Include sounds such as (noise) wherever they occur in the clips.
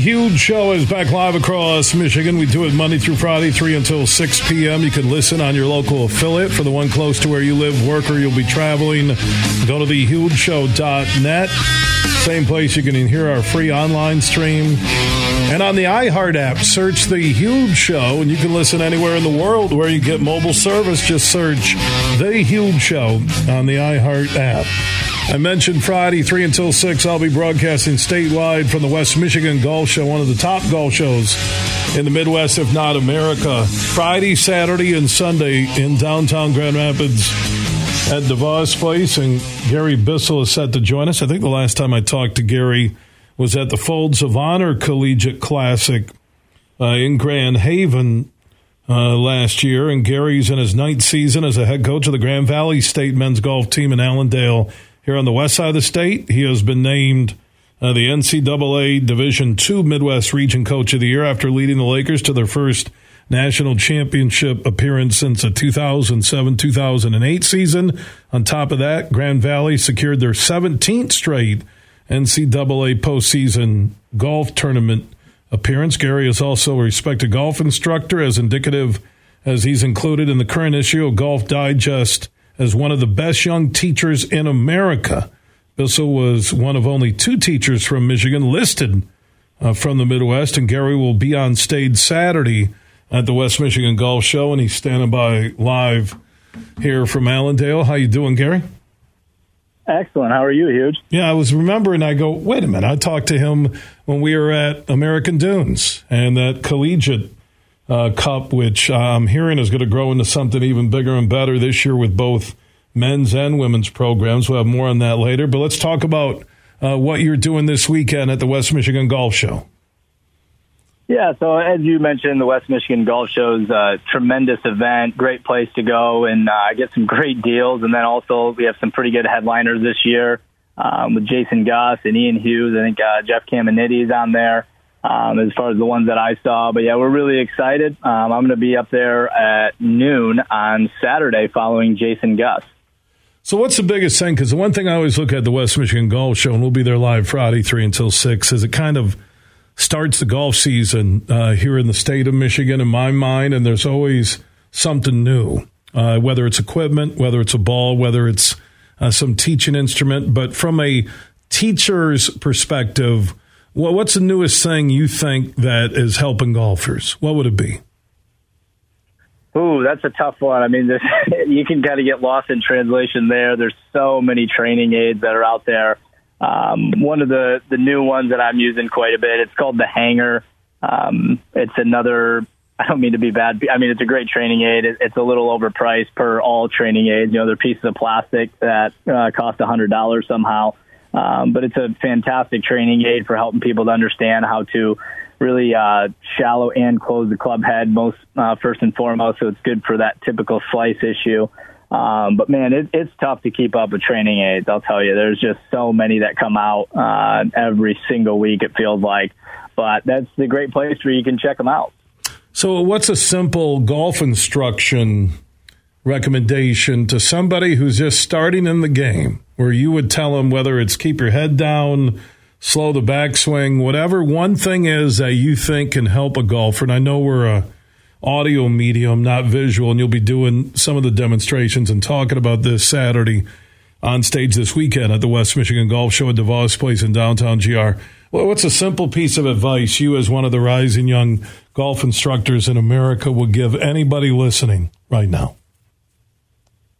Huge Show is back live across Michigan. We do it Monday through Friday, 3 until 6 p.m. You can listen on your local affiliate. For the one close to where you live, work, or you'll be traveling, go to thehugeshow.net. Same place you can hear our free online stream. And on the iHeart app, search The Huge Show, and you can listen anywhere in the world where you get mobile service. Just search The Huge Show on the iHeart app. I mentioned Friday, 3 until 6, I'll be broadcasting statewide from the West Michigan Golf Show, one of the top golf shows in the Midwest, if not America. Friday, Saturday, and Sunday in downtown Grand Rapids at DeVos Place. And Gary Bissell is set to join us. I think the last time I talked to Gary was at the Folds of Honor Collegiate Classic uh, in Grand Haven uh, last year. And Gary's in his ninth season as a head coach of the Grand Valley State men's golf team in Allendale here on the west side of the state. He has been named uh, the NCAA Division II Midwest Region Coach of the Year after leading the Lakers to their first national championship appearance since the 2007 2008 season. On top of that, Grand Valley secured their 17th straight NCAA postseason golf tournament appearance. Gary is also a respected golf instructor, as indicative as he's included in the current issue of Golf Digest as one of the best young teachers in America. Bissell was one of only two teachers from Michigan listed uh, from the Midwest, and Gary will be on stage Saturday at the West Michigan Golf Show, and he's standing by live here from Allendale. How you doing, Gary? Excellent. How are you, Huge? Yeah, I was remembering. I go, wait a minute. I talked to him when we were at American Dunes and that collegiate uh, Cup, which I'm hearing is going to grow into something even bigger and better this year with both men's and women's programs. We'll have more on that later. But let's talk about uh, what you're doing this weekend at the West Michigan Golf Show. Yeah, so as you mentioned, the West Michigan Golf Show is a tremendous event, great place to go and uh, get some great deals. And then also we have some pretty good headliners this year um, with Jason Gus and Ian Hughes. I think uh, Jeff Caminiti is on there um, as far as the ones that I saw. But yeah, we're really excited. Um, I'm going to be up there at noon on Saturday following Jason Gus. So, what's the biggest thing? Because the one thing I always look at the West Michigan Golf Show, and we'll be there live Friday, 3 until 6, is it kind of starts the golf season uh, here in the state of Michigan, in my mind, and there's always something new, uh, whether it's equipment, whether it's a ball, whether it's uh, some teaching instrument. But from a teacher's perspective, well, what's the newest thing you think that is helping golfers? What would it be? Ooh, that's a tough one. I mean, this, (laughs) you can kind of get lost in translation there. There's so many training aids that are out there. Um, one of the, the new ones that I'm using quite a bit, it's called the Hanger. Um, it's another, I don't mean to be bad. I mean, it's a great training aid. It, it's a little overpriced per all training aids. You know, they're pieces of plastic that uh, cost a $100 somehow. Um, but it's a fantastic training aid for helping people to understand how to really uh, shallow and close the club head most uh, first and foremost. So it's good for that typical slice issue. Um, but man, it, it's tough to keep up with training aids. I'll tell you, there's just so many that come out uh, every single week. It feels like, but that's the great place where you can check them out. So, what's a simple golf instruction recommendation to somebody who's just starting in the game? where you would tell them whether it's keep your head down, slow the backswing, whatever one thing is that you think can help a golfer. And I know we're a audio medium, not visual, and you'll be doing some of the demonstrations and talking about this Saturday on stage this weekend at the West Michigan Golf Show at DeVos Place in downtown GR. Well, what's a simple piece of advice you, as one of the rising young golf instructors in America, would give anybody listening right now?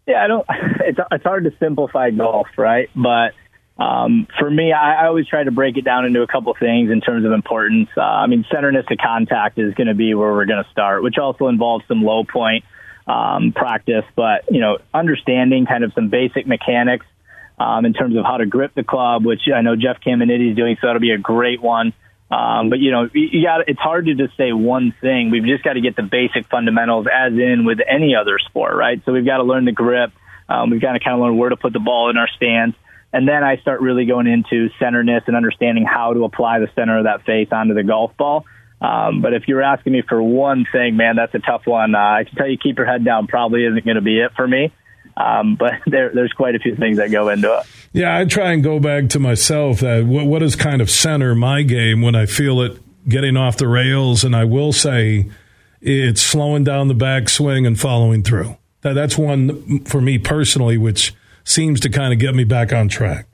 Yeah, I don't. (laughs) It's it's hard to simplify golf, right? But um, for me, I, I always try to break it down into a couple things in terms of importance. Uh, I mean, centerness to contact is going to be where we're going to start, which also involves some low point um, practice. But you know, understanding kind of some basic mechanics um, in terms of how to grip the club, which I know Jeff Caminiti is doing, so that'll be a great one. Um, but you know, you got it's hard to just say one thing. We've just got to get the basic fundamentals, as in with any other sport, right? So we've got to learn the grip. Um, we've got to kind of learn where to put the ball in our stance, and then I start really going into centerness and understanding how to apply the center of that face onto the golf ball. Um, but if you're asking me for one thing, man, that's a tough one. Uh, I can tell you, keep your head down probably isn't going to be it for me. Um, (laughs) but there, there's quite a few things that go into it. Yeah, I try and go back to myself that what, what is kind of center my game when I feel it getting off the rails, and I will say it's slowing down the backswing and following through. That, that's one for me personally, which seems to kind of get me back on track.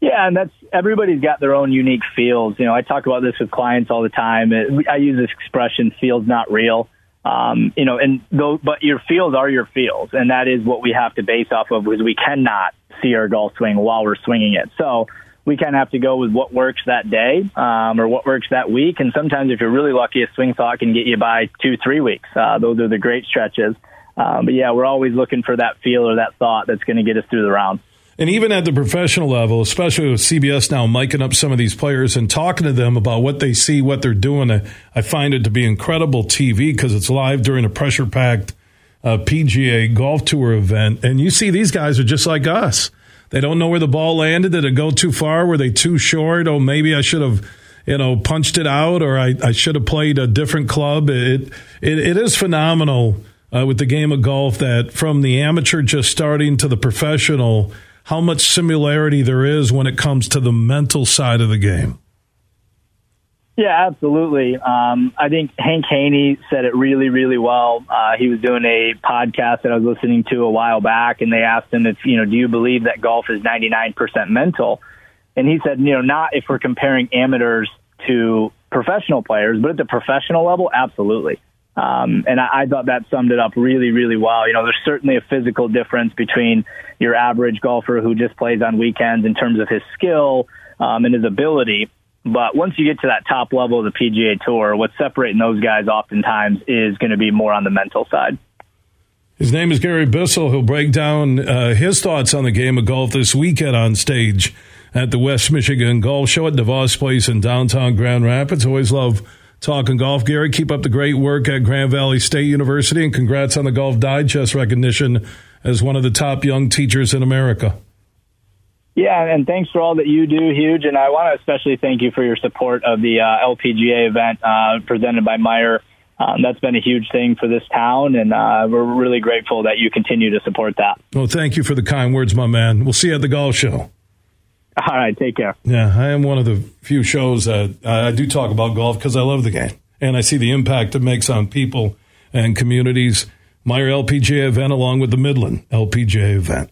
Yeah, and that's everybody's got their own unique feels. You know, I talk about this with clients all the time. I use this expression "feels not real." Um, you know, and though, but your feels are your feels, and that is what we have to base off of because we cannot see our golf swing while we're swinging it. So we kind of have to go with what works that day um, or what works that week. And sometimes, if you're really lucky, a swing thought can get you by two, three weeks. Uh, those are the great stretches. Um, but yeah, we're always looking for that feel or that thought that's going to get us through the round. And even at the professional level, especially with CBS now miking up some of these players and talking to them about what they see, what they're doing, I, find it to be incredible TV because it's live during a pressure packed uh, PGA Golf Tour event. And you see these guys are just like us. They don't know where the ball landed. Did it go too far? Were they too short? Oh, maybe I should have, you know, punched it out or I, I should have played a different club. It, it, it is phenomenal uh, with the game of golf that from the amateur just starting to the professional – how much similarity there is when it comes to the mental side of the game. Yeah, absolutely. Um, I think Hank Haney said it really, really well. Uh, he was doing a podcast that I was listening to a while back, and they asked him if, you know, do you believe that golf is 99% mental? And he said, you know, not if we're comparing amateurs to professional players, but at the professional level, absolutely. Um, and I, I thought that summed it up really, really well. You know, there's certainly a physical difference between your average golfer who just plays on weekends in terms of his skill um, and his ability. But once you get to that top level of the PGA Tour, what's separating those guys oftentimes is going to be more on the mental side. His name is Gary Bissell. He'll break down uh, his thoughts on the game of golf this weekend on stage at the West Michigan Golf Show at DeVos Place in downtown Grand Rapids. Always love talking golf. Gary, keep up the great work at Grand Valley State University, and congrats on the Golf Digest recognition as one of the top young teachers in America. Yeah, and thanks for all that you do, Huge. And I want to especially thank you for your support of the uh, LPGA event uh, presented by Meijer. Um, that's been a huge thing for this town, and uh, we're really grateful that you continue to support that. Well, thank you for the kind words, my man. We'll see you at the golf show. All right, take care. Yeah, I am one of the few shows that I do talk about golf because I love the game and I see the impact it makes on people and communities. Meijer LPGA event along with the Midland LPGA event.